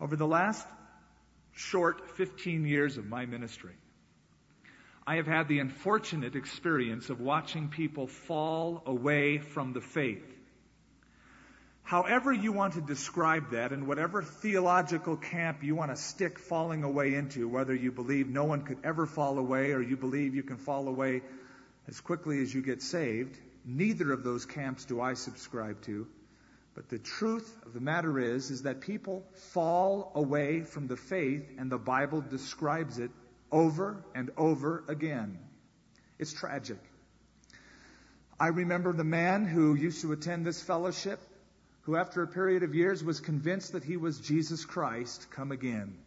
Over the last short 15 years of my ministry, I have had the unfortunate experience of watching people fall away from the faith. However you want to describe that, and whatever theological camp you want to stick falling away into, whether you believe no one could ever fall away or you believe you can fall away as quickly as you get saved, neither of those camps do I subscribe to. But the truth of the matter is, is that people fall away from the faith, and the Bible describes it over and over again. It's tragic. I remember the man who used to attend this fellowship, who after a period of years was convinced that he was Jesus Christ come again.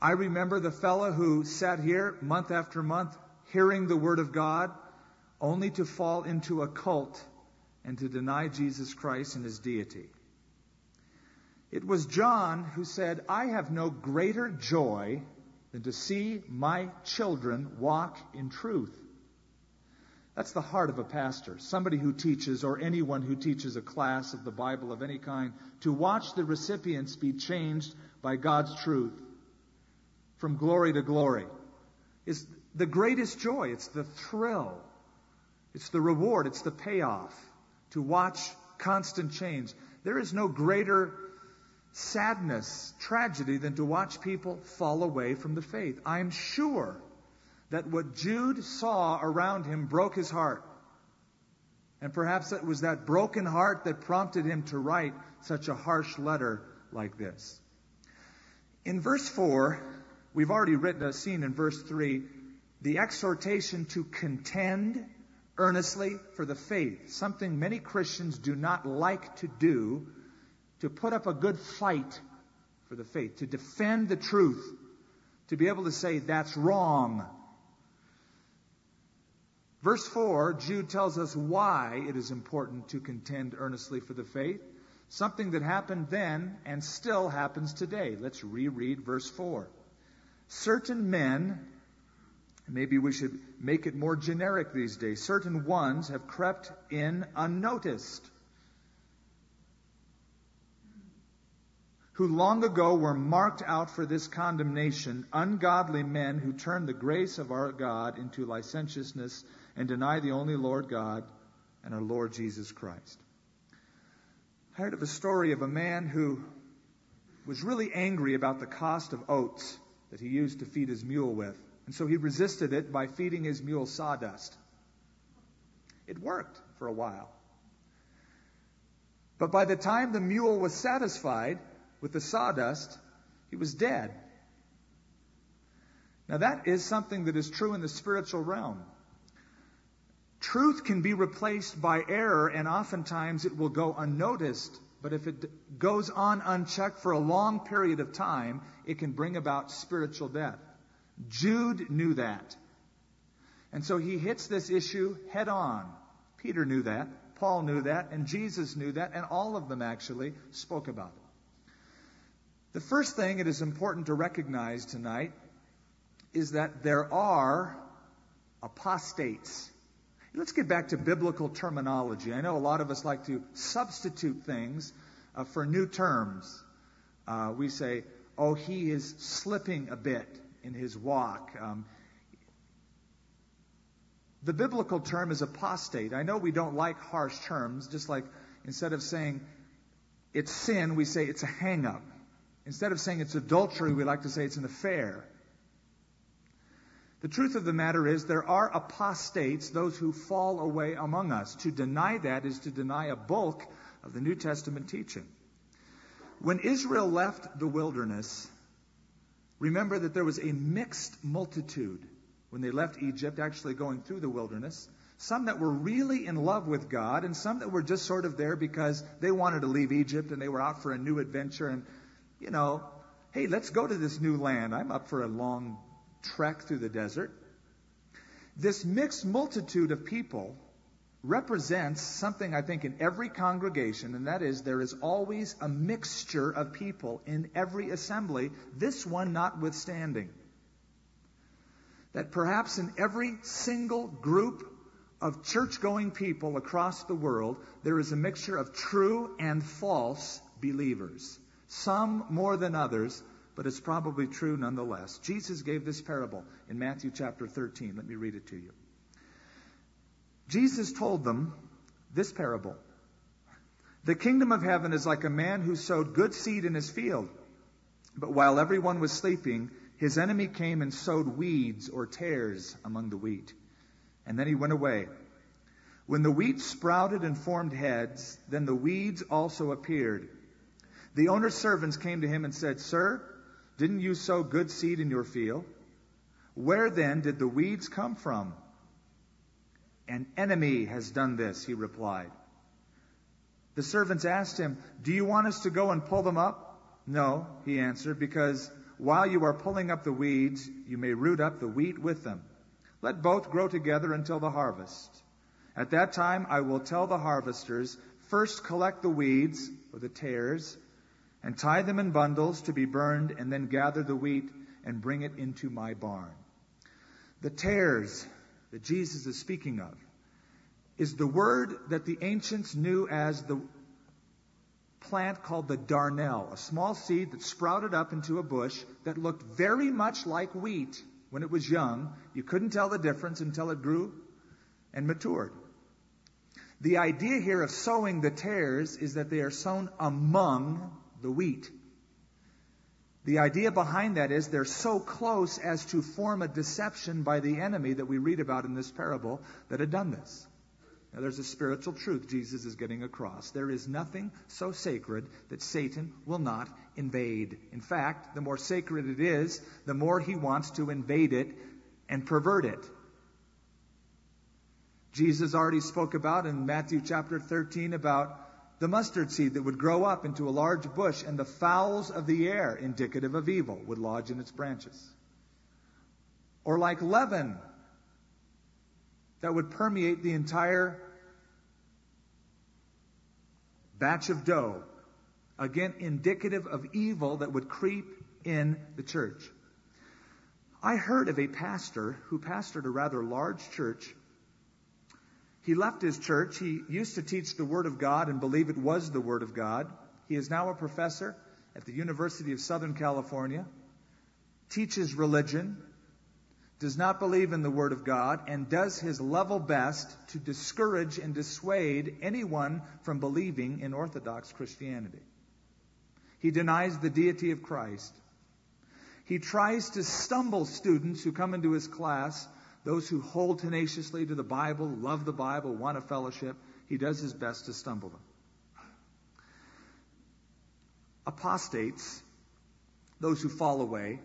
I remember the fellow who sat here month after month hearing the Word of God, only to fall into a cult and to deny Jesus Christ and his deity. It was John who said, I have no greater joy than to see my children walk in truth. That's the heart of a pastor, somebody who teaches, or anyone who teaches a class of the Bible of any kind, to watch the recipients be changed by God's truth from glory to glory is the greatest joy. It's the thrill. It's the reward. It's the payoff to watch constant change. There is no greater sadness, tragedy than to watch people fall away from the faith. I am sure that what Jude saw around him broke his heart. And perhaps it was that broken heart that prompted him to write such a harsh letter like this. In verse 4, we've already written a scene in verse 3, the exhortation to contend earnestly for the faith, something many Christians do not like to do, to put up a good fight for the faith, to defend the truth, to be able to say, that's wrong. Verse 4, Jude tells us why it is important to contend earnestly for the faith, something that happened then and still happens today. Let's reread verse 4. Certain men Maybe we should make it more generic these days. Certain ones have crept in unnoticed, who long ago were marked out for this condemnation, ungodly men who turn the grace of our God into licentiousness and deny the only Lord God and our Lord Jesus Christ. I heard of a story of a man who was really angry about the cost of oats that he used to feed his mule with. And so he resisted it by feeding his mule sawdust. It worked for a while. But by the time the mule was satisfied with the sawdust, he was dead. Now, that is something that is true in the spiritual realm. Truth can be replaced by error, and oftentimes it will go unnoticed. But if it goes on unchecked for a long period of time, it can bring about spiritual death. Jude knew that. And so he hits this issue head on. Peter knew that. Paul knew that. And Jesus knew that. And all of them actually spoke about it. The first thing it is important to recognize tonight is that there are apostates. Let's get back to biblical terminology. I know a lot of us like to substitute things uh, for new terms. Uh, we say, oh, he is slipping a bit in his walk. Um, the biblical term is apostate. I know we don't like harsh terms, just like instead of saying it's sin, we say it's a hang up. Instead of saying it's adultery, we like to say it's an affair. The truth of the matter is there are apostates, those who fall away among us. To deny that is to deny a bulk of the New Testament teaching. When Israel left the wilderness, Remember that there was a mixed multitude when they left Egypt, actually going through the wilderness. Some that were really in love with God, and some that were just sort of there because they wanted to leave Egypt and they were out for a new adventure. And, you know, hey, let's go to this new land. I'm up for a long trek through the desert. This mixed multitude of people represents something I think in every congregation, and that is there is always a mixture of people in every assembly, this one notwithstanding. That perhaps in every single group of church going people across the world, there is a mixture of true and false believers. Some more than others, but it's probably true nonetheless. Jesus gave this parable in Matthew chapter 13. Let me read it to you. Jesus told them this parable The kingdom of heaven is like a man who sowed good seed in his field. But while everyone was sleeping, his enemy came and sowed weeds or tares among the wheat. And then he went away. When the wheat sprouted and formed heads, then the weeds also appeared. The owner's servants came to him and said, Sir, didn't you sow good seed in your field? Where then did the weeds come from? An enemy has done this, he replied. The servants asked him, Do you want us to go and pull them up? No, he answered, because while you are pulling up the weeds, you may root up the wheat with them. Let both grow together until the harvest. At that time, I will tell the harvesters, first collect the weeds, or the tares, and tie them in bundles to be burned, and then gather the wheat and bring it into my barn. The tares that Jesus is speaking of is the word that the ancients knew as the plant called the darnel, a small seed that sprouted up into a bush that looked very much like wheat when it was young. You couldn't tell the difference until it grew and matured. The idea here of sowing the tares is that they are sown among the wheat. The idea behind that is they're so close as to form a deception by the enemy that we read about in this parable that had done this. Now, there's a spiritual truth Jesus is getting across. There is nothing so sacred that Satan will not invade. In fact, the more sacred it is, the more he wants to invade it and pervert it. Jesus already spoke about in Matthew chapter 13 about the mustard seed that would grow up into a large bush, and the fowls of the air, indicative of evil, would lodge in its branches. Or like leaven that would permeate the entire batch of dough. Again, indicative of evil that would creep in the church. I heard of a pastor who pastored a rather large church he left his church. He used to teach the Word of God and believe it was the Word of God. He is now a professor at the University of Southern California, teaches religion, does not believe in the Word of God, and does his level best to discourage and dissuade anyone from believing in Orthodox Christianity. He denies the deity of Christ. He tries to stumble students who come into his class those who hold tenaciously to the Bible, love the Bible, want a fellowship, he does his best to stumble them. Apostates, those who fall away,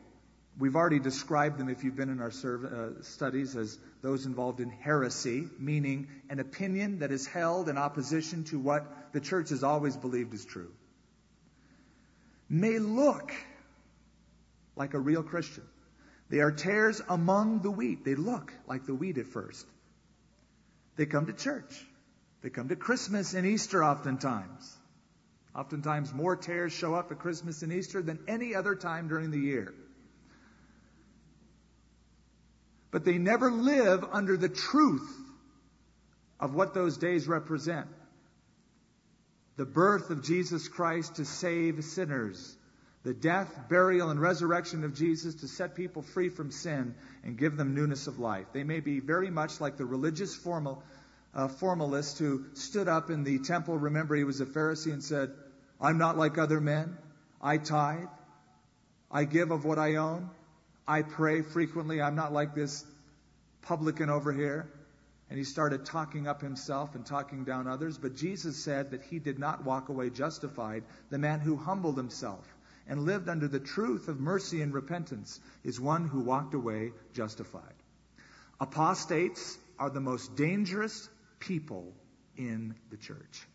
we've already described them if you've been in our uh, studies as those involved in heresy, meaning an opinion that is held in opposition to what the church has always believed is true. May look like a real Christian. They are tares among the wheat. They look like the wheat at first. They come to church. They come to Christmas and Easter oftentimes. Oftentimes, more tares show up at Christmas and Easter than any other time during the year. But they never live under the truth of what those days represent the birth of Jesus Christ to save sinners the death, burial, and resurrection of Jesus to set people free from sin and give them newness of life. They may be very much like the religious formal, uh, formalist who stood up in the temple. Remember, he was a Pharisee and said, I'm not like other men. I tithe. I give of what I own. I pray frequently. I'm not like this publican over here. And he started talking up himself and talking down others. But Jesus said that he did not walk away justified. The man who humbled himself and lived under the truth of mercy and repentance is one who walked away justified. Apostates are the most dangerous people in the church.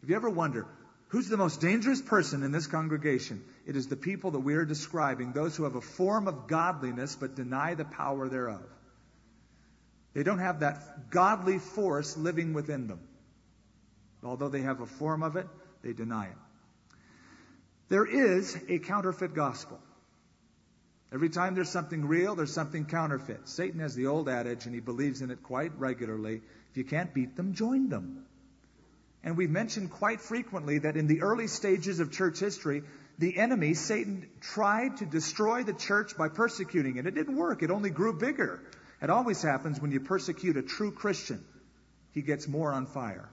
Have you ever wondered who's the most dangerous person in this congregation? It is the people that we are describing, those who have a form of godliness but deny the power thereof. They don't have that godly force living within them. Although they have a form of it, they deny it. There is a counterfeit gospel. Every time there's something real, there's something counterfeit. Satan has the old adage, and he believes in it quite regularly if you can't beat them, join them. And we've mentioned quite frequently that in the early stages of church history, the enemy, Satan, tried to destroy the church by persecuting it. It didn't work, it only grew bigger. It always happens when you persecute a true Christian, he gets more on fire.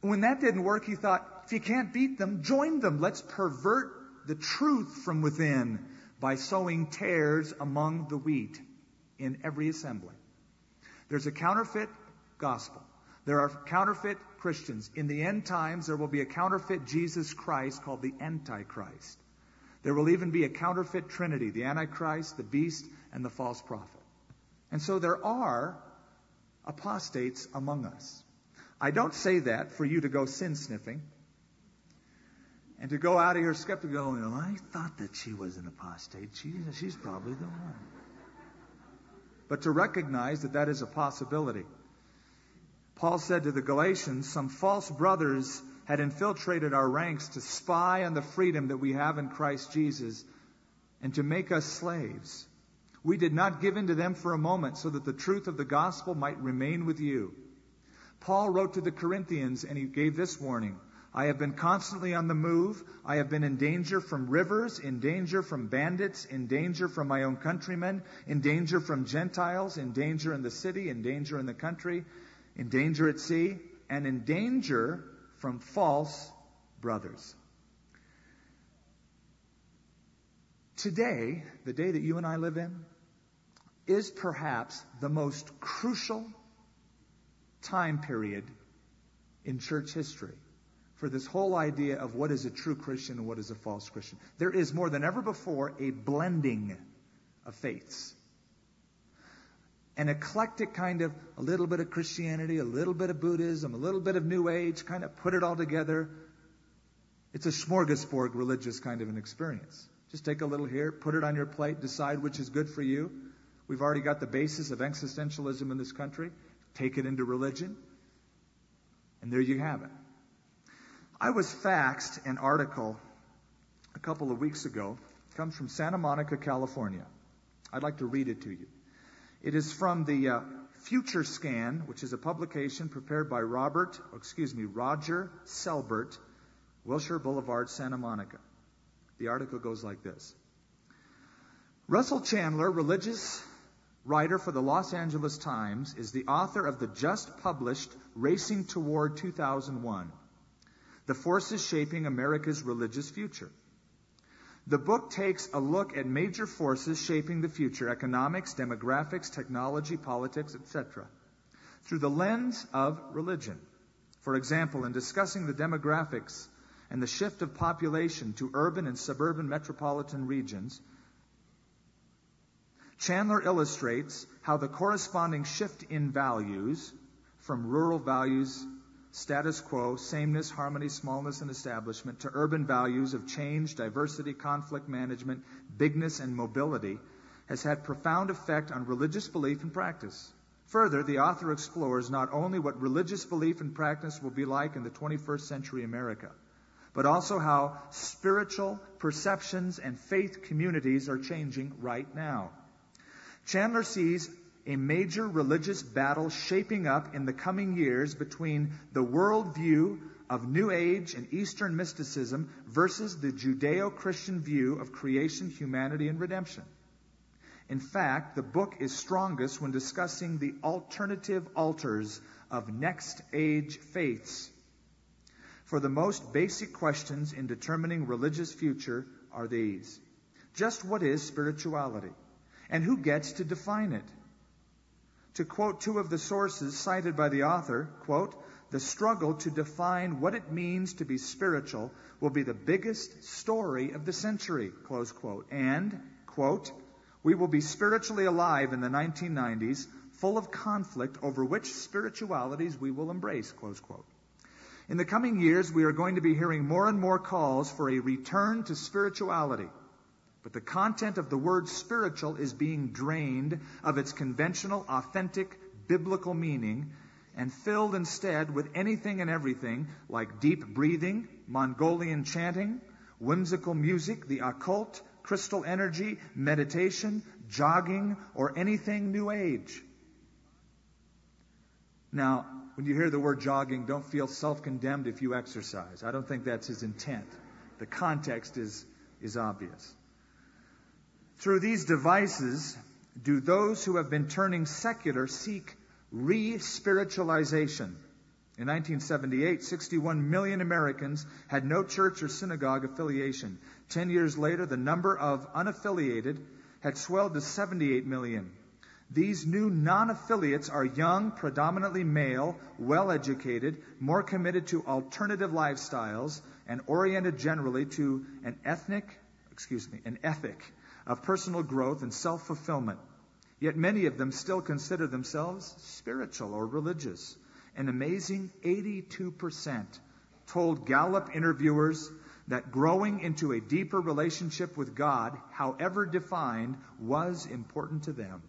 When that didn't work, he thought, if you can't beat them, join them. Let's pervert the truth from within by sowing tares among the wheat in every assembly. There's a counterfeit gospel. There are counterfeit Christians. In the end times, there will be a counterfeit Jesus Christ called the Antichrist. There will even be a counterfeit Trinity the Antichrist, the beast, and the false prophet. And so there are apostates among us. I don't say that for you to go sin sniffing and to go out of here skeptical going, well, I thought that she was an apostate. She's probably the one. But to recognize that that is a possibility. Paul said to the Galatians, some false brothers had infiltrated our ranks to spy on the freedom that we have in Christ Jesus and to make us slaves. We did not give in to them for a moment so that the truth of the gospel might remain with you. Paul wrote to the Corinthians and he gave this warning. I have been constantly on the move. I have been in danger from rivers, in danger from bandits, in danger from my own countrymen, in danger from Gentiles, in danger in the city, in danger in the country, in danger at sea, and in danger from false brothers. Today, the day that you and I live in, is perhaps the most crucial time period in church history for this whole idea of what is a true Christian and what is a false Christian. There is more than ever before a blending of faiths. An eclectic kind of a little bit of Christianity, a little bit of Buddhism, a little bit of New Age, kind of put it all together. It's a smorgasbord religious kind of an experience. Just take a little here, put it on your plate, decide which is good for you. We've already got the basis of existentialism in this country. Take it into religion. And there you have it. I was faxed an article a couple of weeks ago. It comes from Santa Monica, California. I'd like to read it to you. It is from the uh, Future Scan, which is a publication prepared by Robert, excuse me, Roger Selbert, Wilshire Boulevard, Santa Monica. The article goes like this. Russell Chandler, religious writer for the Los Angeles Times, is the author of the just published Racing Toward 2001 The Forces Shaping America's Religious Future. The book takes a look at major forces shaping the future economics, demographics, technology, politics, etc. through the lens of religion. For example, in discussing the demographics and the shift of population to urban and suburban metropolitan regions, Chandler illustrates how the corresponding shift in values from rural values, status quo, sameness, harmony, smallness, and establishment to urban values of change, diversity, conflict management, bigness, and mobility has had profound effect on religious belief and practice. Further, the author explores not only what religious belief and practice will be like in the 21st century America, but also how spiritual perceptions and faith communities are changing right now. Chandler sees a major religious battle shaping up in the coming years between the worldview of New Age and Eastern mysticism versus the Judeo Christian view of creation, humanity, and redemption. In fact, the book is strongest when discussing the alternative altars of next age faiths. For the most basic questions in determining religious future are these. Just what is spirituality? And who gets to define it? To quote two of the sources cited by the author, quote, the struggle to define what it means to be spiritual will be the biggest story of the century, close quote. And, quote, we will be spiritually alive in the 1990s, full of conflict over which spiritualities we will embrace, close quote. In the coming years, we are going to be hearing more and more calls for a return to spirituality but the content of the word spiritual is being drained of its conventional, authentic, biblical meaning and filled instead with anything and everything like deep breathing, Mongolian chanting, whimsical music, the occult, crystal energy, meditation, jogging, or anything New Age. Now, when you hear the word jogging, don't feel self condemned if you exercise. I don't think that's his intent. The context is, is obvious. Through these devices, do those who have been turning secular seek re spiritualization? In 1978, 61 million Americans had no church or synagogue affiliation. Ten years later, the number of unaffiliated had swelled to 78 million. These new non affiliates are young, predominantly male, well educated, more committed to alternative lifestyles, and oriented generally to an ethnic, excuse me, an ethic of personal growth and self fulfillment. Yet many of them still consider themselves spiritual or religious. An amazing 82% told Gallup interviewers that growing into a deeper relationship with God, however defined, was important to them.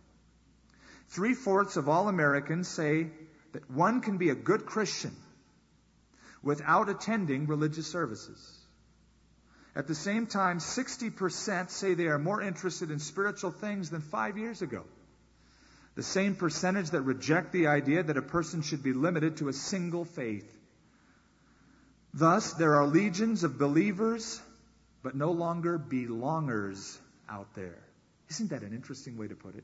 Three fourths of all Americans say that one can be a good Christian without attending religious services. At the same time, 60% say they are more interested in spiritual things than five years ago. The same percentage that reject the idea that a person should be limited to a single faith. Thus, there are legions of believers, but no longer belongers out there. Isn't that an interesting way to put it?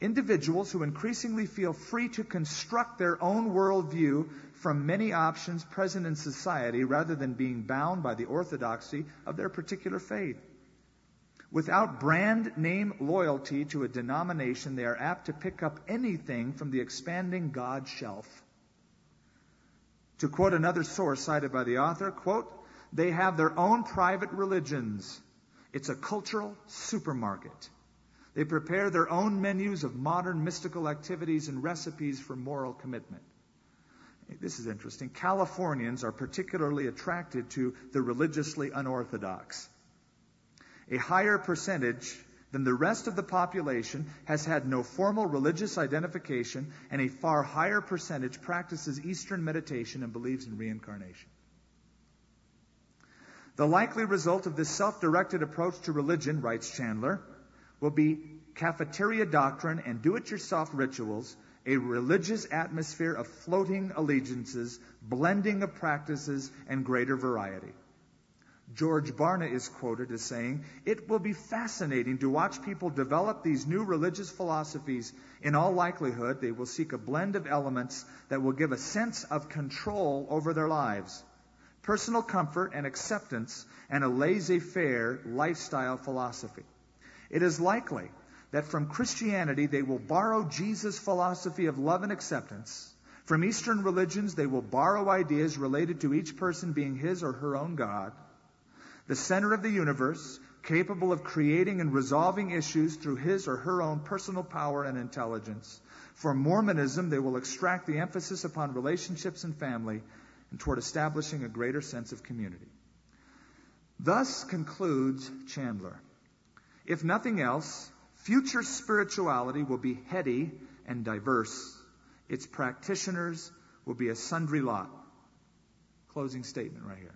Individuals who increasingly feel free to construct their own worldview from many options present in society rather than being bound by the orthodoxy of their particular faith. Without brand name loyalty to a denomination, they are apt to pick up anything from the expanding God shelf. To quote another source cited by the author, quote, they have their own private religions. It's a cultural supermarket. They prepare their own menus of modern mystical activities and recipes for moral commitment. This is interesting. Californians are particularly attracted to the religiously unorthodox. A higher percentage than the rest of the population has had no formal religious identification, and a far higher percentage practices Eastern meditation and believes in reincarnation. The likely result of this self directed approach to religion, writes Chandler, will be cafeteria doctrine and do it yourself rituals, a religious atmosphere of floating allegiances, blending of practices, and greater variety. George Barna is quoted as saying, It will be fascinating to watch people develop these new religious philosophies. In all likelihood, they will seek a blend of elements that will give a sense of control over their lives, personal comfort and acceptance, and a laissez faire lifestyle philosophy. It is likely that from Christianity they will borrow Jesus' philosophy of love and acceptance. From Eastern religions, they will borrow ideas related to each person being his or her own God. The center of the universe, capable of creating and resolving issues through his or her own personal power and intelligence. For Mormonism, they will extract the emphasis upon relationships and family and toward establishing a greater sense of community. Thus concludes Chandler. If nothing else, future spirituality will be heady and diverse. Its practitioners will be a sundry lot. Closing statement right here.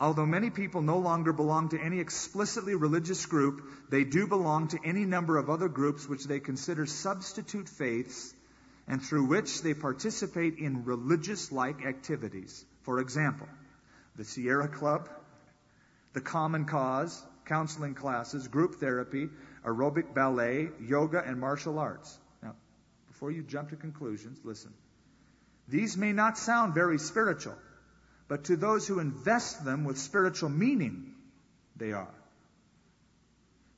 Although many people no longer belong to any explicitly religious group, they do belong to any number of other groups which they consider substitute faiths and through which they participate in religious like activities. For example, the Sierra Club, the Common Cause, counseling classes, group therapy, aerobic ballet, yoga, and martial arts. Now, before you jump to conclusions, listen. These may not sound very spiritual, but to those who invest them with spiritual meaning, they are.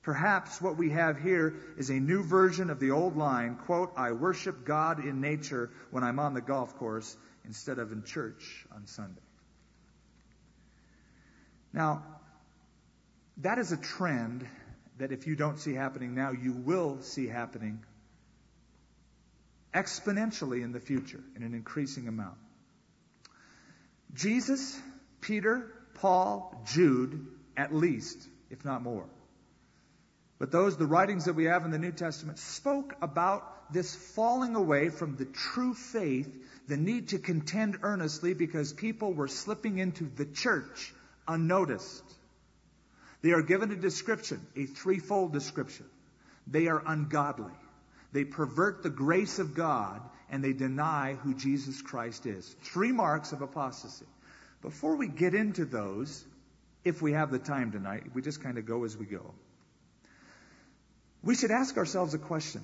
Perhaps what we have here is a new version of the old line, quote, I worship God in nature when I'm on the golf course instead of in church on Sunday. Now, that is a trend that if you don't see happening now, you will see happening exponentially in the future in an increasing amount. Jesus, Peter, Paul, Jude, at least, if not more. But those, the writings that we have in the New Testament, spoke about this falling away from the true faith, the need to contend earnestly because people were slipping into the church unnoticed. They are given a description, a threefold description. They are ungodly. They pervert the grace of God and they deny who Jesus Christ is. Three marks of apostasy. Before we get into those, if we have the time tonight, we just kind of go as we go. We should ask ourselves a question.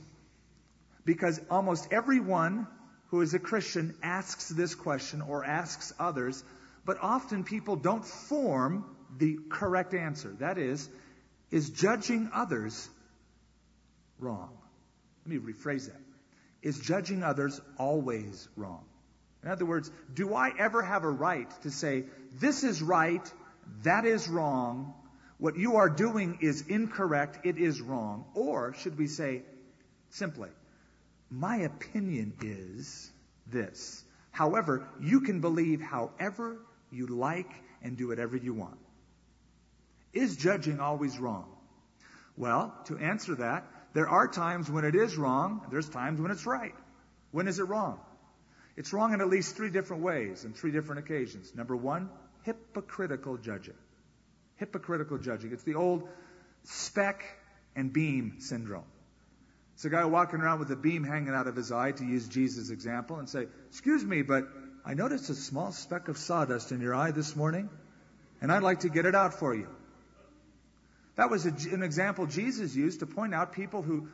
Because almost everyone who is a Christian asks this question or asks others, but often people don't form the correct answer. That is, is judging others wrong? Let me rephrase that. Is judging others always wrong? In other words, do I ever have a right to say, this is right, that is wrong, what you are doing is incorrect, it is wrong? Or should we say simply, my opinion is this. However, you can believe however you like and do whatever you want. Is judging always wrong? Well, to answer that, there are times when it is wrong, there's times when it's right. When is it wrong? It's wrong in at least three different ways and three different occasions. Number one, hypocritical judging. Hypocritical judging. It's the old speck and beam syndrome. It's a guy walking around with a beam hanging out of his eye, to use Jesus' example, and say, Excuse me, but I noticed a small speck of sawdust in your eye this morning, and I'd like to get it out for you. That was an example Jesus used to point out people who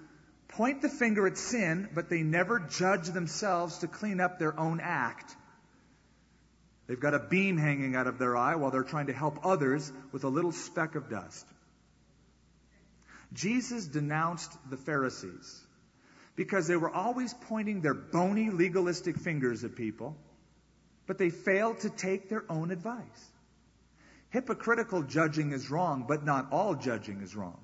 point the finger at sin, but they never judge themselves to clean up their own act. They've got a beam hanging out of their eye while they're trying to help others with a little speck of dust. Jesus denounced the Pharisees because they were always pointing their bony legalistic fingers at people, but they failed to take their own advice. Hypocritical judging is wrong, but not all judging is wrong.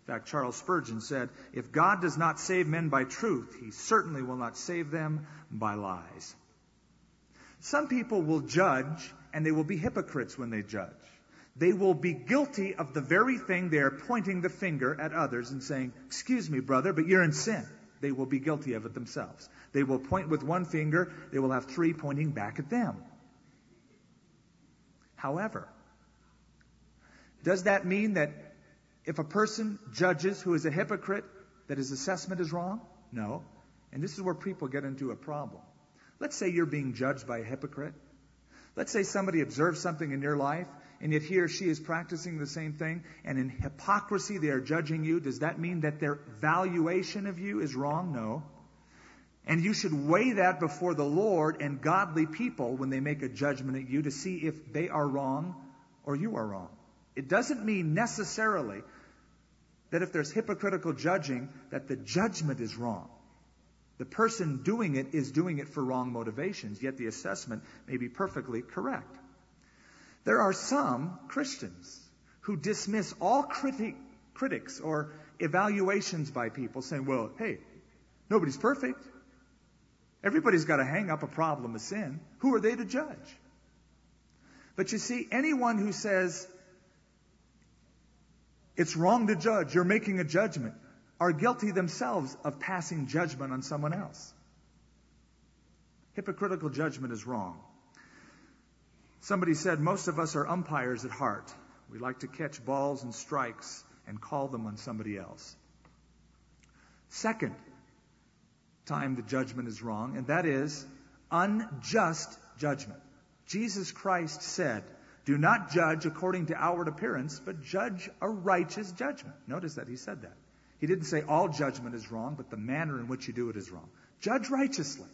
In fact, Charles Spurgeon said, If God does not save men by truth, he certainly will not save them by lies. Some people will judge, and they will be hypocrites when they judge they will be guilty of the very thing they are pointing the finger at others and saying, Excuse me, brother, but you're in sin. They will be guilty of it themselves. They will point with one finger, they will have three pointing back at them. However, does that mean that if a person judges who is a hypocrite, that his assessment is wrong? No. And this is where people get into a problem. Let's say you're being judged by a hypocrite. Let's say somebody observes something in your life and yet he or she is practicing the same thing, and in hypocrisy they are judging you, does that mean that their valuation of you is wrong? No. And you should weigh that before the Lord and godly people when they make a judgment at you to see if they are wrong or you are wrong. It doesn't mean necessarily that if there's hypocritical judging, that the judgment is wrong. The person doing it is doing it for wrong motivations, yet the assessment may be perfectly correct. There are some Christians who dismiss all criti- critics or evaluations by people saying, well, hey, nobody's perfect. Everybody's got to hang up a problem of sin. Who are they to judge? But you see, anyone who says it's wrong to judge, you're making a judgment, are guilty themselves of passing judgment on someone else. Hypocritical judgment is wrong. Somebody said, Most of us are umpires at heart. We like to catch balls and strikes and call them on somebody else. Second time the judgment is wrong, and that is unjust judgment. Jesus Christ said, Do not judge according to outward appearance, but judge a righteous judgment. Notice that he said that. He didn't say all judgment is wrong, but the manner in which you do it is wrong. Judge righteously.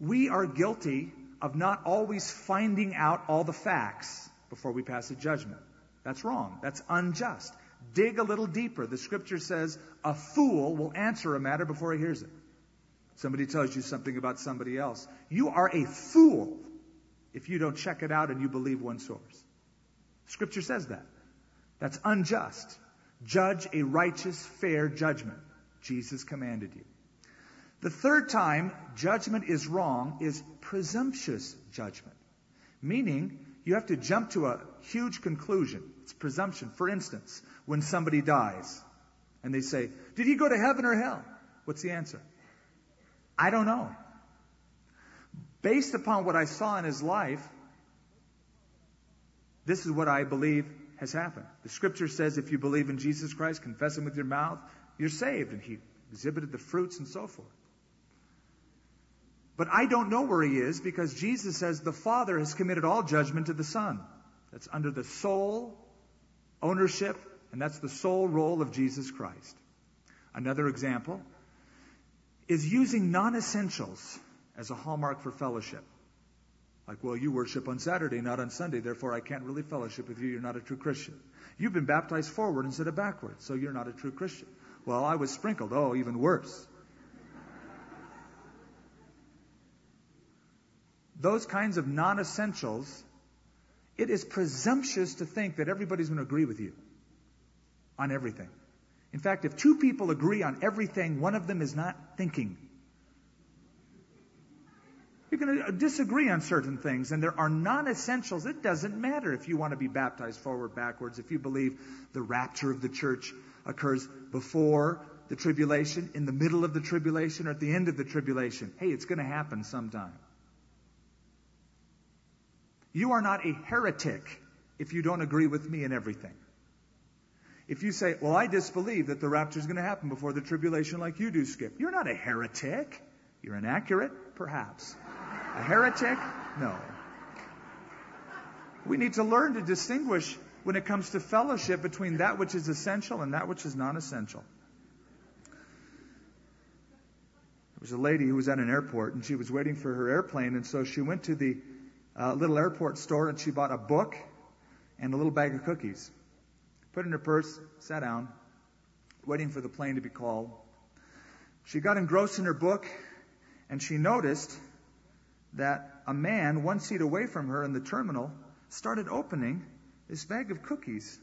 We are guilty of not always finding out all the facts before we pass a judgment. That's wrong. That's unjust. Dig a little deeper. The scripture says a fool will answer a matter before he hears it. Somebody tells you something about somebody else. You are a fool if you don't check it out and you believe one source. Scripture says that. That's unjust. Judge a righteous, fair judgment. Jesus commanded you. The third time judgment is wrong is presumptuous judgment, meaning you have to jump to a huge conclusion. It's presumption. For instance, when somebody dies and they say, Did he go to heaven or hell? What's the answer? I don't know. Based upon what I saw in his life, this is what I believe has happened. The scripture says if you believe in Jesus Christ, confess him with your mouth, you're saved. And he exhibited the fruits and so forth. But I don't know where he is because Jesus says the Father has committed all judgment to the Son. That's under the sole ownership, and that's the sole role of Jesus Christ. Another example is using non essentials as a hallmark for fellowship. Like, well, you worship on Saturday, not on Sunday, therefore I can't really fellowship with you. You're not a true Christian. You've been baptized forward instead of backward, so you're not a true Christian. Well, I was sprinkled. Oh, even worse. Those kinds of non essentials, it is presumptuous to think that everybody's going to agree with you on everything. In fact, if two people agree on everything, one of them is not thinking. You're going to uh, disagree on certain things, and there are non essentials. It doesn't matter if you want to be baptized forward, backwards, if you believe the rapture of the church occurs before the tribulation, in the middle of the tribulation, or at the end of the tribulation. Hey, it's going to happen sometime. You are not a heretic if you don't agree with me in everything. If you say, well, I disbelieve that the rapture is going to happen before the tribulation like you do, Skip, you're not a heretic. You're inaccurate, perhaps. A heretic? No. We need to learn to distinguish when it comes to fellowship between that which is essential and that which is non essential. There was a lady who was at an airport and she was waiting for her airplane, and so she went to the uh, little airport store and she bought a book and a little bag of cookies. Put in her purse, sat down, waiting for the plane to be called. She got engrossed in her book and she noticed that a man one seat away from her in the terminal started opening this bag of cookies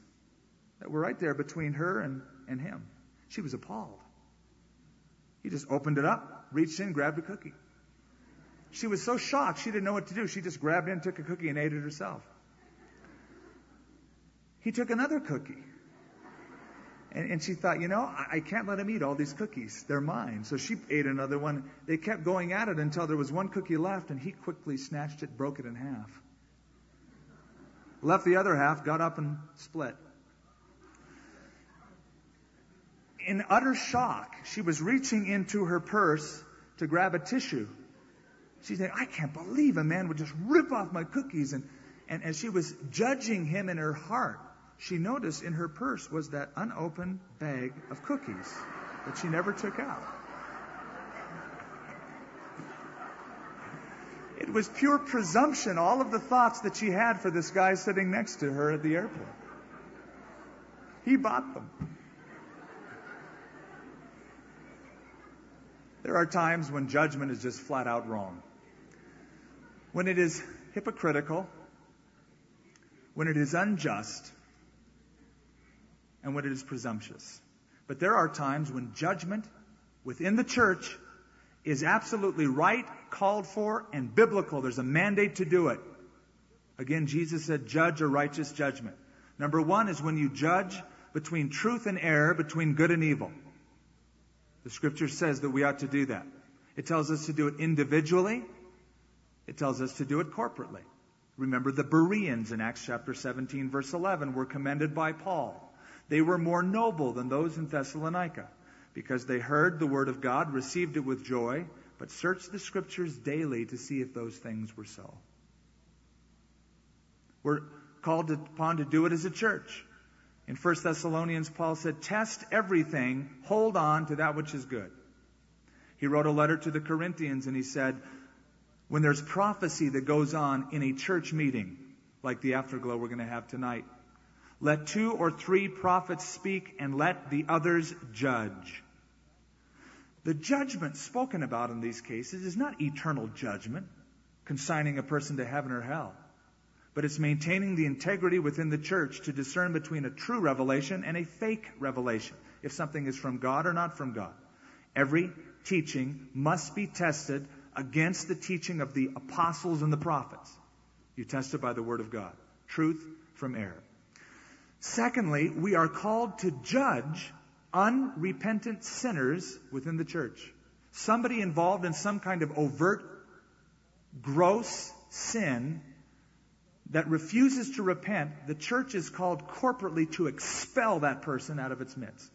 that were right there between her and, and him. She was appalled. He just opened it up, reached in, grabbed a cookie. She was so shocked, she didn't know what to do. She just grabbed in, took a cookie, and ate it herself. He took another cookie. And, and she thought, you know, I, I can't let him eat all these cookies. They're mine. So she ate another one. They kept going at it until there was one cookie left, and he quickly snatched it, broke it in half. Left the other half, got up and split. In utter shock, she was reaching into her purse to grab a tissue. She said, I can't believe a man would just rip off my cookies. And, and as she was judging him in her heart, she noticed in her purse was that unopened bag of cookies that she never took out. It was pure presumption, all of the thoughts that she had for this guy sitting next to her at the airport. He bought them. There are times when judgment is just flat out wrong. When it is hypocritical, when it is unjust, and when it is presumptuous. But there are times when judgment within the church is absolutely right, called for, and biblical. There's a mandate to do it. Again, Jesus said, judge a righteous judgment. Number one is when you judge between truth and error, between good and evil. The scripture says that we ought to do that. It tells us to do it individually. It tells us to do it corporately. Remember the Bereans in Acts chapter 17 verse 11 were commended by Paul they were more noble than those in Thessalonica because they heard the word of God, received it with joy, but searched the scriptures daily to see if those things were so. We're called upon to do it as a church. In 1 Thessalonians, Paul said, Test everything, hold on to that which is good. He wrote a letter to the Corinthians and he said, When there's prophecy that goes on in a church meeting, like the afterglow we're going to have tonight, let two or three prophets speak and let the others judge. The judgment spoken about in these cases is not eternal judgment, consigning a person to heaven or hell, but it's maintaining the integrity within the church to discern between a true revelation and a fake revelation, if something is from God or not from God. Every teaching must be tested against the teaching of the apostles and the prophets. You test it by the word of God. Truth from error. Secondly, we are called to judge unrepentant sinners within the church. Somebody involved in some kind of overt, gross sin that refuses to repent, the church is called corporately to expel that person out of its midst.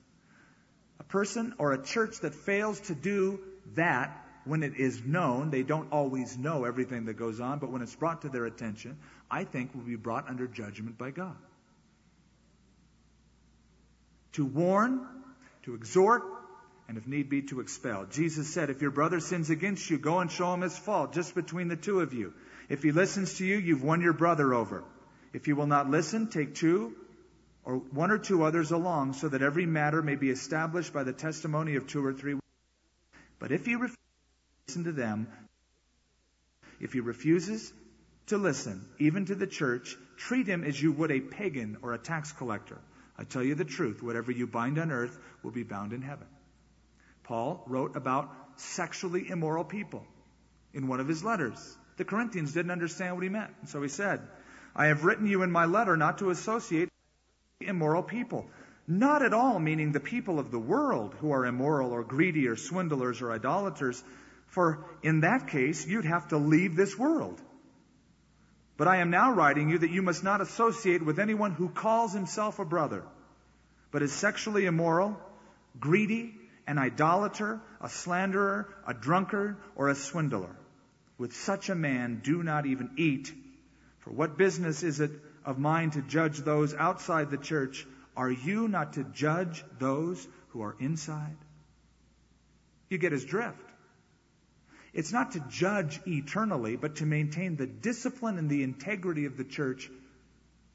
A person or a church that fails to do that when it is known, they don't always know everything that goes on, but when it's brought to their attention, I think will be brought under judgment by God. To warn, to exhort, and if need be, to expel. Jesus said, If your brother sins against you, go and show him his fault, just between the two of you. If he listens to you, you've won your brother over. If he will not listen, take two or one or two others along, so that every matter may be established by the testimony of two or three. But if he refuses to listen to them, if he refuses to listen, even to the church, treat him as you would a pagan or a tax collector. I tell you the truth, whatever you bind on earth will be bound in heaven. Paul wrote about sexually immoral people in one of his letters. The Corinthians didn't understand what he meant. So he said, I have written you in my letter not to associate with immoral people. Not at all meaning the people of the world who are immoral or greedy or swindlers or idolaters, for in that case you'd have to leave this world. But I am now writing you that you must not associate with anyone who calls himself a brother, but is sexually immoral, greedy, an idolater, a slanderer, a drunkard, or a swindler. With such a man, do not even eat. For what business is it of mine to judge those outside the church? Are you not to judge those who are inside? You get his drift. It's not to judge eternally, but to maintain the discipline and the integrity of the church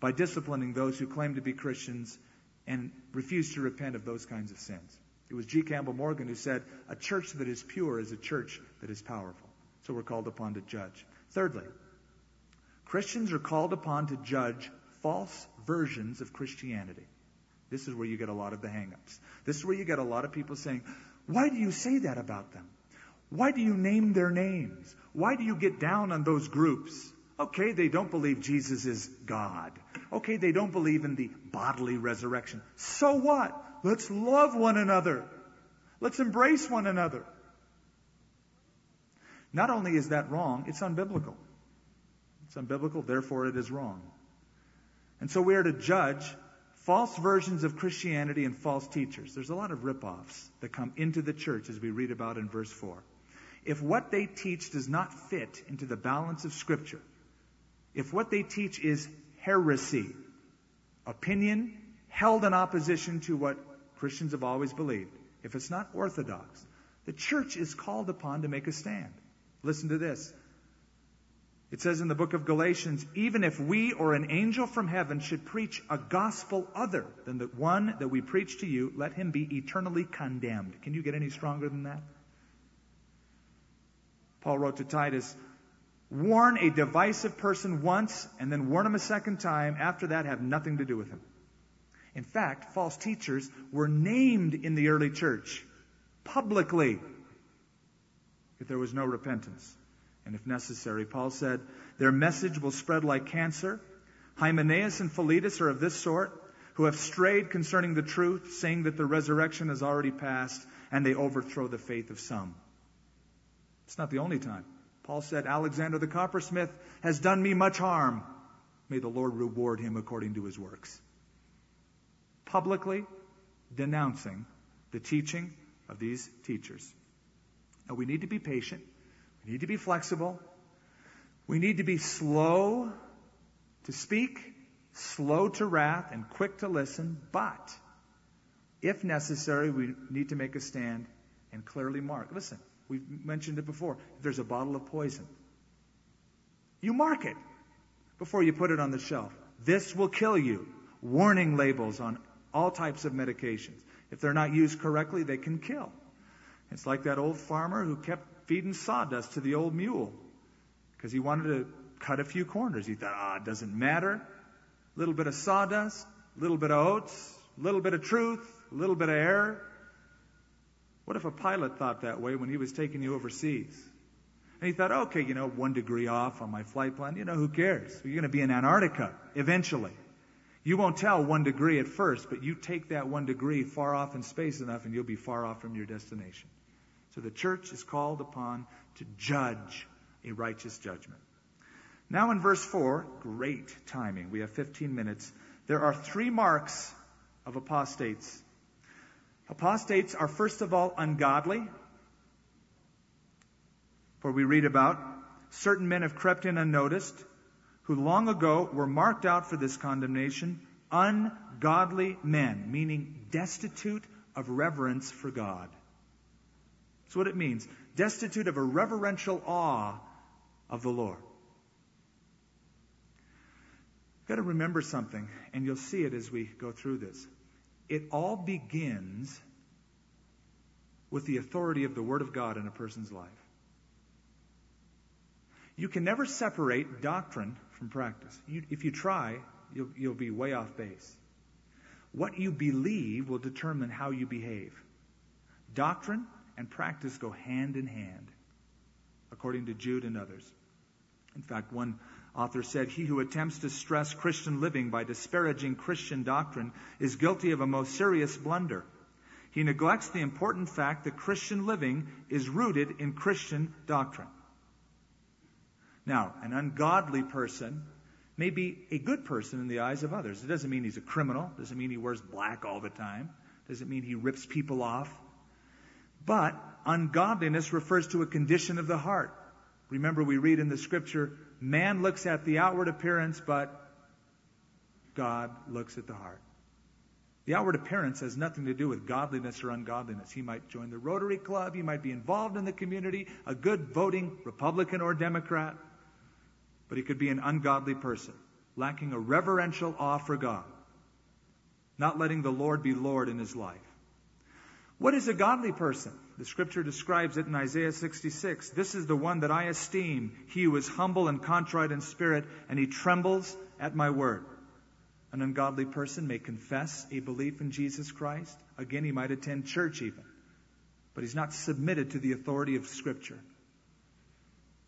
by disciplining those who claim to be Christians and refuse to repent of those kinds of sins. It was G. Campbell Morgan who said, A church that is pure is a church that is powerful. So we're called upon to judge. Thirdly, Christians are called upon to judge false versions of Christianity. This is where you get a lot of the hangups. This is where you get a lot of people saying, Why do you say that about them? Why do you name their names? Why do you get down on those groups? Okay, they don't believe Jesus is God. Okay, they don't believe in the bodily resurrection. So what? Let's love one another. Let's embrace one another. Not only is that wrong, it's unbiblical. It's unbiblical, therefore it is wrong. And so we are to judge false versions of Christianity and false teachers. There's a lot of rip-offs that come into the church as we read about in verse 4. If what they teach does not fit into the balance of Scripture, if what they teach is heresy, opinion held in opposition to what Christians have always believed, if it's not orthodox, the church is called upon to make a stand. Listen to this. It says in the book of Galatians, even if we or an angel from heaven should preach a gospel other than the one that we preach to you, let him be eternally condemned. Can you get any stronger than that? Paul wrote to Titus, warn a divisive person once and then warn him a second time. After that, have nothing to do with him. In fact, false teachers were named in the early church publicly if there was no repentance. And if necessary, Paul said, their message will spread like cancer. Hymenaeus and Philetus are of this sort, who have strayed concerning the truth, saying that the resurrection has already passed, and they overthrow the faith of some. It's not the only time. Paul said, Alexander the coppersmith has done me much harm. May the Lord reward him according to his works. Publicly denouncing the teaching of these teachers. Now we need to be patient. We need to be flexible. We need to be slow to speak, slow to wrath, and quick to listen. But if necessary, we need to make a stand and clearly mark. Listen, We've mentioned it before. If there's a bottle of poison, you mark it before you put it on the shelf. This will kill you. Warning labels on all types of medications. If they're not used correctly, they can kill. It's like that old farmer who kept feeding sawdust to the old mule because he wanted to cut a few corners. He thought, ah, it doesn't matter. A little bit of sawdust, a little bit of oats, a little bit of truth, a little bit of error. What if a pilot thought that way when he was taking you overseas? And he thought, okay, you know, one degree off on my flight plan, you know, who cares? You're going to be in Antarctica eventually. You won't tell one degree at first, but you take that one degree far off in space enough and you'll be far off from your destination. So the church is called upon to judge a righteous judgment. Now in verse 4, great timing. We have 15 minutes. There are three marks of apostates Apostates are first of all ungodly. For we read about certain men have crept in unnoticed, who long ago were marked out for this condemnation, ungodly men, meaning destitute of reverence for God. That's what it means. Destitute of a reverential awe of the Lord. You've got to remember something, and you'll see it as we go through this. It all begins with the authority of the Word of God in a person's life. You can never separate doctrine from practice. You, if you try, you'll, you'll be way off base. What you believe will determine how you behave. Doctrine and practice go hand in hand, according to Jude and others. In fact, one author said, He who attempts to stress Christian living by disparaging Christian doctrine is guilty of a most serious blunder. He neglects the important fact that Christian living is rooted in Christian doctrine. Now, an ungodly person may be a good person in the eyes of others. It doesn't mean he's a criminal, it doesn't mean he wears black all the time, it doesn't mean he rips people off, but ungodliness refers to a condition of the heart. Remember, we read in the scripture, man looks at the outward appearance, but God looks at the heart. The outward appearance has nothing to do with godliness or ungodliness. He might join the Rotary Club, he might be involved in the community, a good voting Republican or Democrat, but he could be an ungodly person, lacking a reverential awe for God, not letting the Lord be Lord in his life. What is a godly person? The scripture describes it in Isaiah 66. This is the one that I esteem. He who is humble and contrite in spirit, and he trembles at my word. An ungodly person may confess a belief in Jesus Christ. Again, he might attend church even. But he's not submitted to the authority of scripture.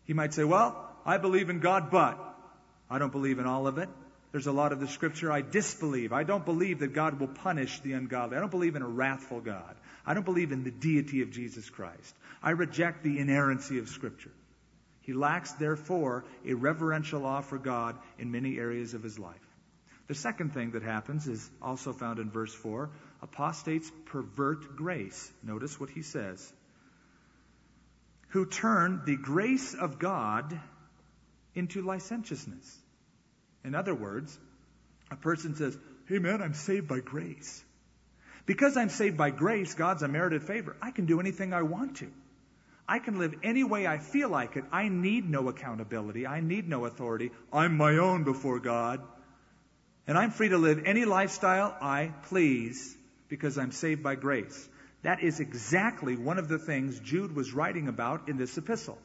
He might say, well, I believe in God, but I don't believe in all of it. There's a lot of the scripture I disbelieve. I don't believe that God will punish the ungodly. I don't believe in a wrathful God. I don't believe in the deity of Jesus Christ. I reject the inerrancy of Scripture. He lacks, therefore, a reverential awe for God in many areas of his life. The second thing that happens is also found in verse 4. Apostates pervert grace. Notice what he says. Who turn the grace of God into licentiousness. In other words, a person says, Hey man, I'm saved by grace. Because I'm saved by grace, God's unmerited favor, I can do anything I want to. I can live any way I feel like it. I need no accountability. I need no authority. I'm my own before God. And I'm free to live any lifestyle I please because I'm saved by grace. That is exactly one of the things Jude was writing about in this epistle.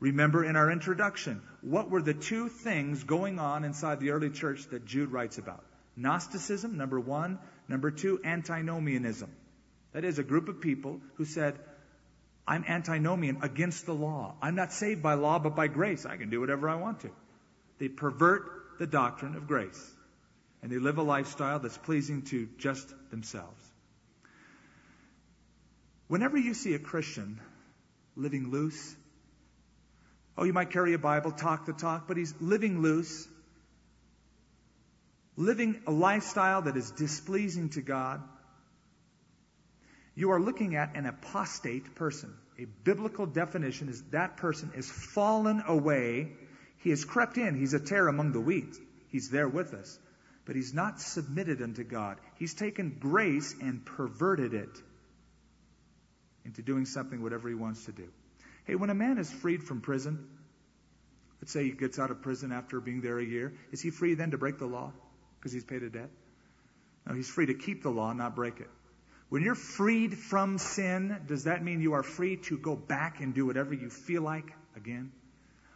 Remember in our introduction, what were the two things going on inside the early church that Jude writes about? Gnosticism, number one, Number two, antinomianism. That is a group of people who said, I'm antinomian against the law. I'm not saved by law, but by grace. I can do whatever I want to. They pervert the doctrine of grace. And they live a lifestyle that's pleasing to just themselves. Whenever you see a Christian living loose, oh, you might carry a Bible, talk the talk, but he's living loose, living a lifestyle that is displeasing to God, you are looking at an apostate person. A biblical definition is that person is fallen away. He has crept in. He's a tare among the wheat. He's there with us. But he's not submitted unto God. He's taken grace and perverted it into doing something whatever he wants to do. Hey, when a man is freed from prison, let's say he gets out of prison after being there a year, is he free then to break the law? Because he's paid a debt? No, he's free to keep the law, not break it. When you're freed from sin, does that mean you are free to go back and do whatever you feel like again?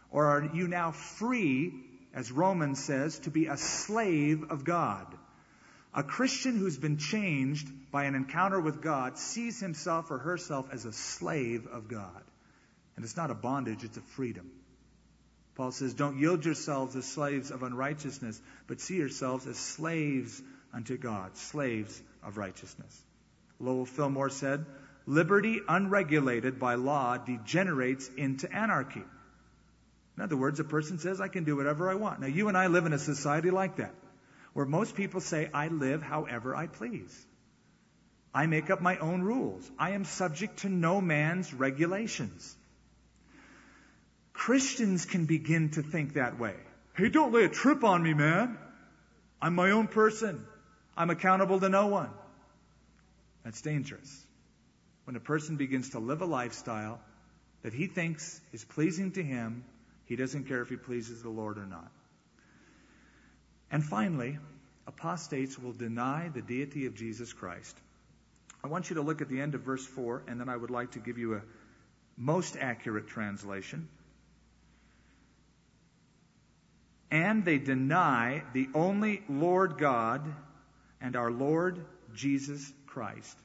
Or are you now free, as Romans says, to be a slave of God? A Christian who's been changed by an encounter with God sees himself or herself as a slave of God. And it's not a bondage, it's a freedom. Paul says, Don't yield yourselves as slaves of unrighteousness, but see yourselves as slaves unto God, slaves of righteousness. Lowell Fillmore said, Liberty unregulated by law degenerates into anarchy. In other words, a person says, I can do whatever I want. Now, you and I live in a society like that, where most people say, I live however I please. I make up my own rules. I am subject to no man's regulations. Christians can begin to think that way. Hey, don't lay a trip on me, man. I'm my own person. I'm accountable to no one. That's dangerous. When a person begins to live a lifestyle that he thinks is pleasing to him, he doesn't care if he pleases the Lord or not. And finally, apostates will deny the deity of Jesus Christ. I want you to look at the end of verse 4, and then I would like to give you a most accurate translation. And they deny the only Lord God and our Lord Jesus Christ.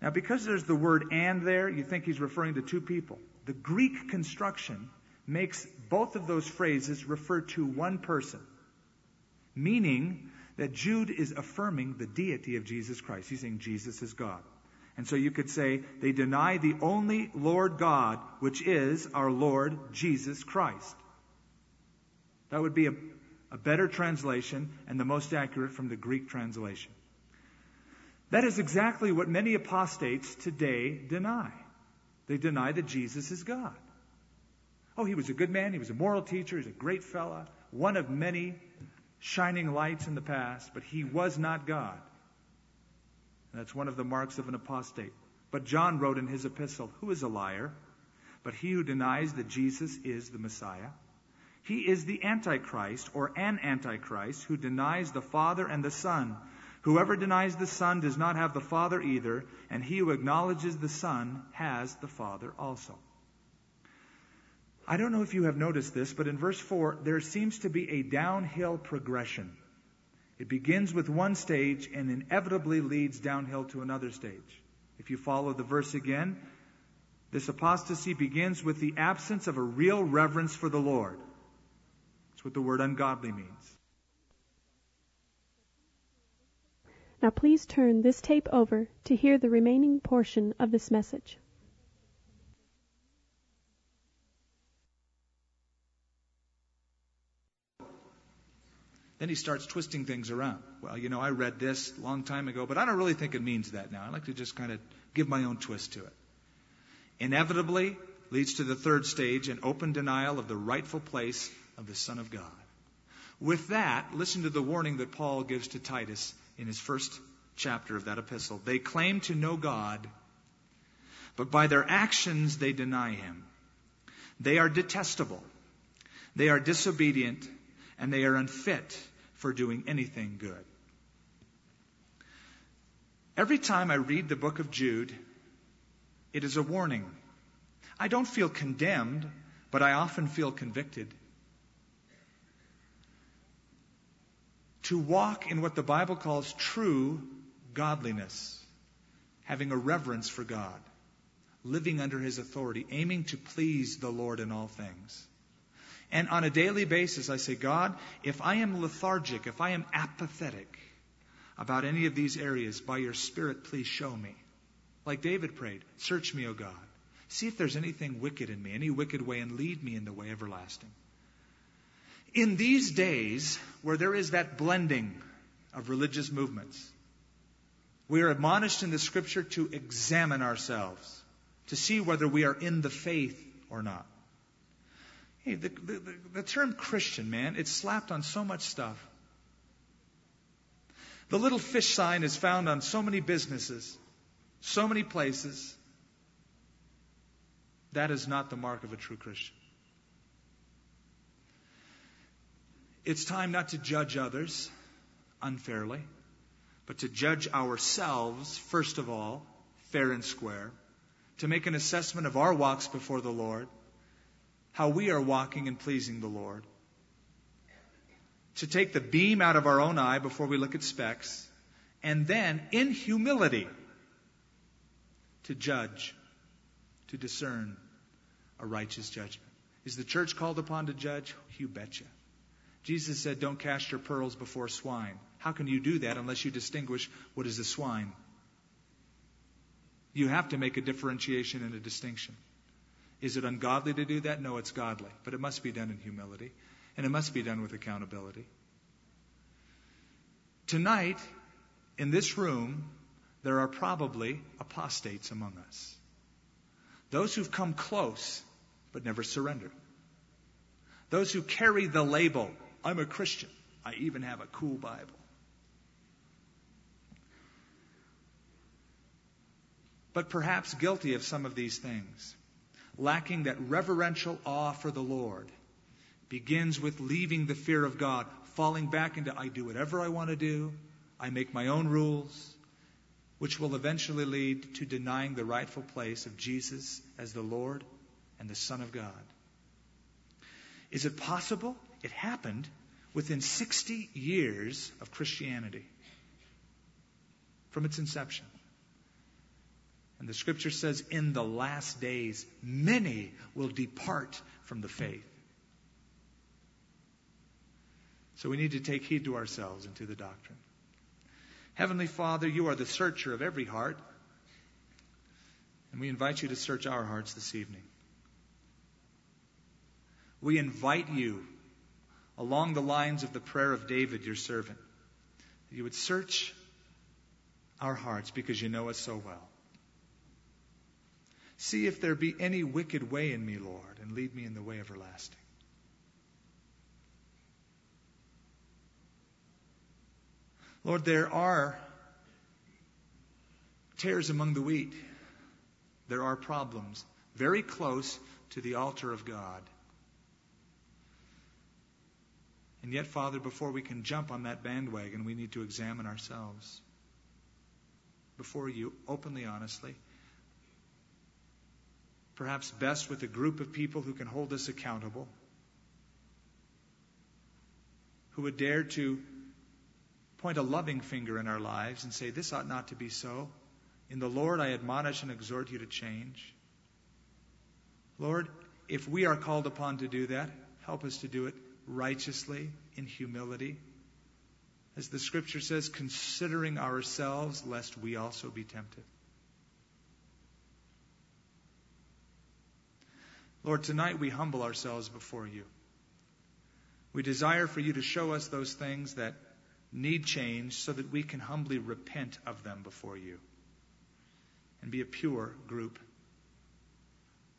Now, because there's the word and there, you think he's referring to two people. The Greek construction makes both of those phrases refer to one person, meaning that Jude is affirming the deity of Jesus Christ. He's saying Jesus is God. And so you could say they deny the only Lord God, which is our Lord Jesus Christ. That would be a, a better translation and the most accurate from the Greek translation. That is exactly what many apostates today deny. They deny that Jesus is God. Oh, he was a good man. He was a moral teacher. He's a great fella. One of many shining lights in the past, but he was not God. That's one of the marks of an apostate. But John wrote in his epistle, Who is a liar? But he who denies that Jesus is the Messiah. He is the Antichrist, or an Antichrist, who denies the Father and the Son. Whoever denies the Son does not have the Father either, and he who acknowledges the Son has the Father also. I don't know if you have noticed this, but in verse 4, there seems to be a downhill progression. It begins with one stage and inevitably leads downhill to another stage. If you follow the verse again, this apostasy begins with the absence of a real reverence for the Lord. That's what the word ungodly means. Now please turn this tape over to hear the remaining portion of this message. Then he starts twisting things around. Well, you know, I read this a long time ago, but I don't really think it means that now. I like to just kind of give my own twist to it. Inevitably leads to the third stage, an open denial of the rightful place of the Son of God. With that, listen to the warning that Paul gives to Titus in his first chapter of that epistle. They claim to know God, but by their actions they deny him. They are detestable, they are disobedient, and they are unfit for doing anything good. Every time I read the book of Jude, it is a warning. I don't feel condemned, but I often feel convicted. To walk in what the Bible calls true godliness, having a reverence for God, living under His authority, aiming to please the Lord in all things. And on a daily basis, I say, God, if I am lethargic, if I am apathetic about any of these areas, by your Spirit, please show me. Like David prayed, search me, O God. See if there's anything wicked in me, any wicked way, and lead me in the way everlasting. In these days, where there is that blending of religious movements, we are admonished in the Scripture to examine ourselves, to see whether we are in the faith or not. Hey, the, the, the term Christian, man, it's slapped on so much stuff. The little fish sign is found on so many businesses, so many places. That is not the mark of a true Christian. It's time not to judge others unfairly, but to judge ourselves, first of all, fair and square, to make an assessment of our walks before the Lord how we are walking and pleasing the Lord. To take the beam out of our own eye before we look at specks, and then, in humility, to judge, to discern a righteous judgment. Is the church called upon to judge? You betcha. Jesus said, Don't cast your pearls before swine. How can you do that unless you distinguish what is a swine? You have to make a differentiation and a distinction. Is it ungodly to do that? No, it's godly. But it must be done in humility, and it must be done with accountability. Tonight, in this room, there are probably apostates among us. Those who've come close, but never surrendered. Those who carry the label, I'm a Christian. I even have a cool Bible. But perhaps guilty of some of these things, lacking that reverential awe for the Lord, begins with leaving the fear of God, falling back into I do whatever I want to do, I make my own rules, which will eventually lead to denying the rightful place of Jesus as the Lord and the Son of God. Is it possible? It happened within 60 years of Christianity from its inception. And the scripture says, in the last days, many will depart from the faith. So we need to take heed to ourselves and to the doctrine. Heavenly Father, you are the searcher of every heart. And we invite you to search our hearts this evening. We invite you along the lines of the prayer of David, your servant, you would search our hearts because you know us so well. See if there be any wicked way in me, Lord, and lead me in the way everlasting. Lord, there are tares among the wheat. There are problems very close to the altar of God. And yet, Father, before we can jump on that bandwagon, we need to examine ourselves before you, openly, honestly. Perhaps best with a group of people who can hold us accountable, who would dare to point a loving finger in our lives and say, This ought not to be so. In the Lord, I admonish and exhort you to change. Lord, if we are called upon to do that, help us to do it righteously, in humility. As the scripture says, considering ourselves, lest we also be tempted. Lord, tonight we humble ourselves before you. We desire for you to show us those things that need change so that we can humbly repent of them before you and be a pure group.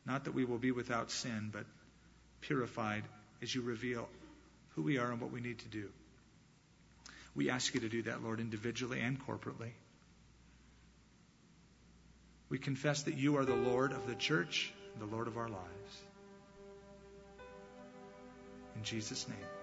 Not that we will be without sin, but purified as you reveal who we are and what we need to do. We ask you to do that, Lord, individually and corporately. We confess that you are the Lord of the church, the Lord of our lives. In Jesus' name.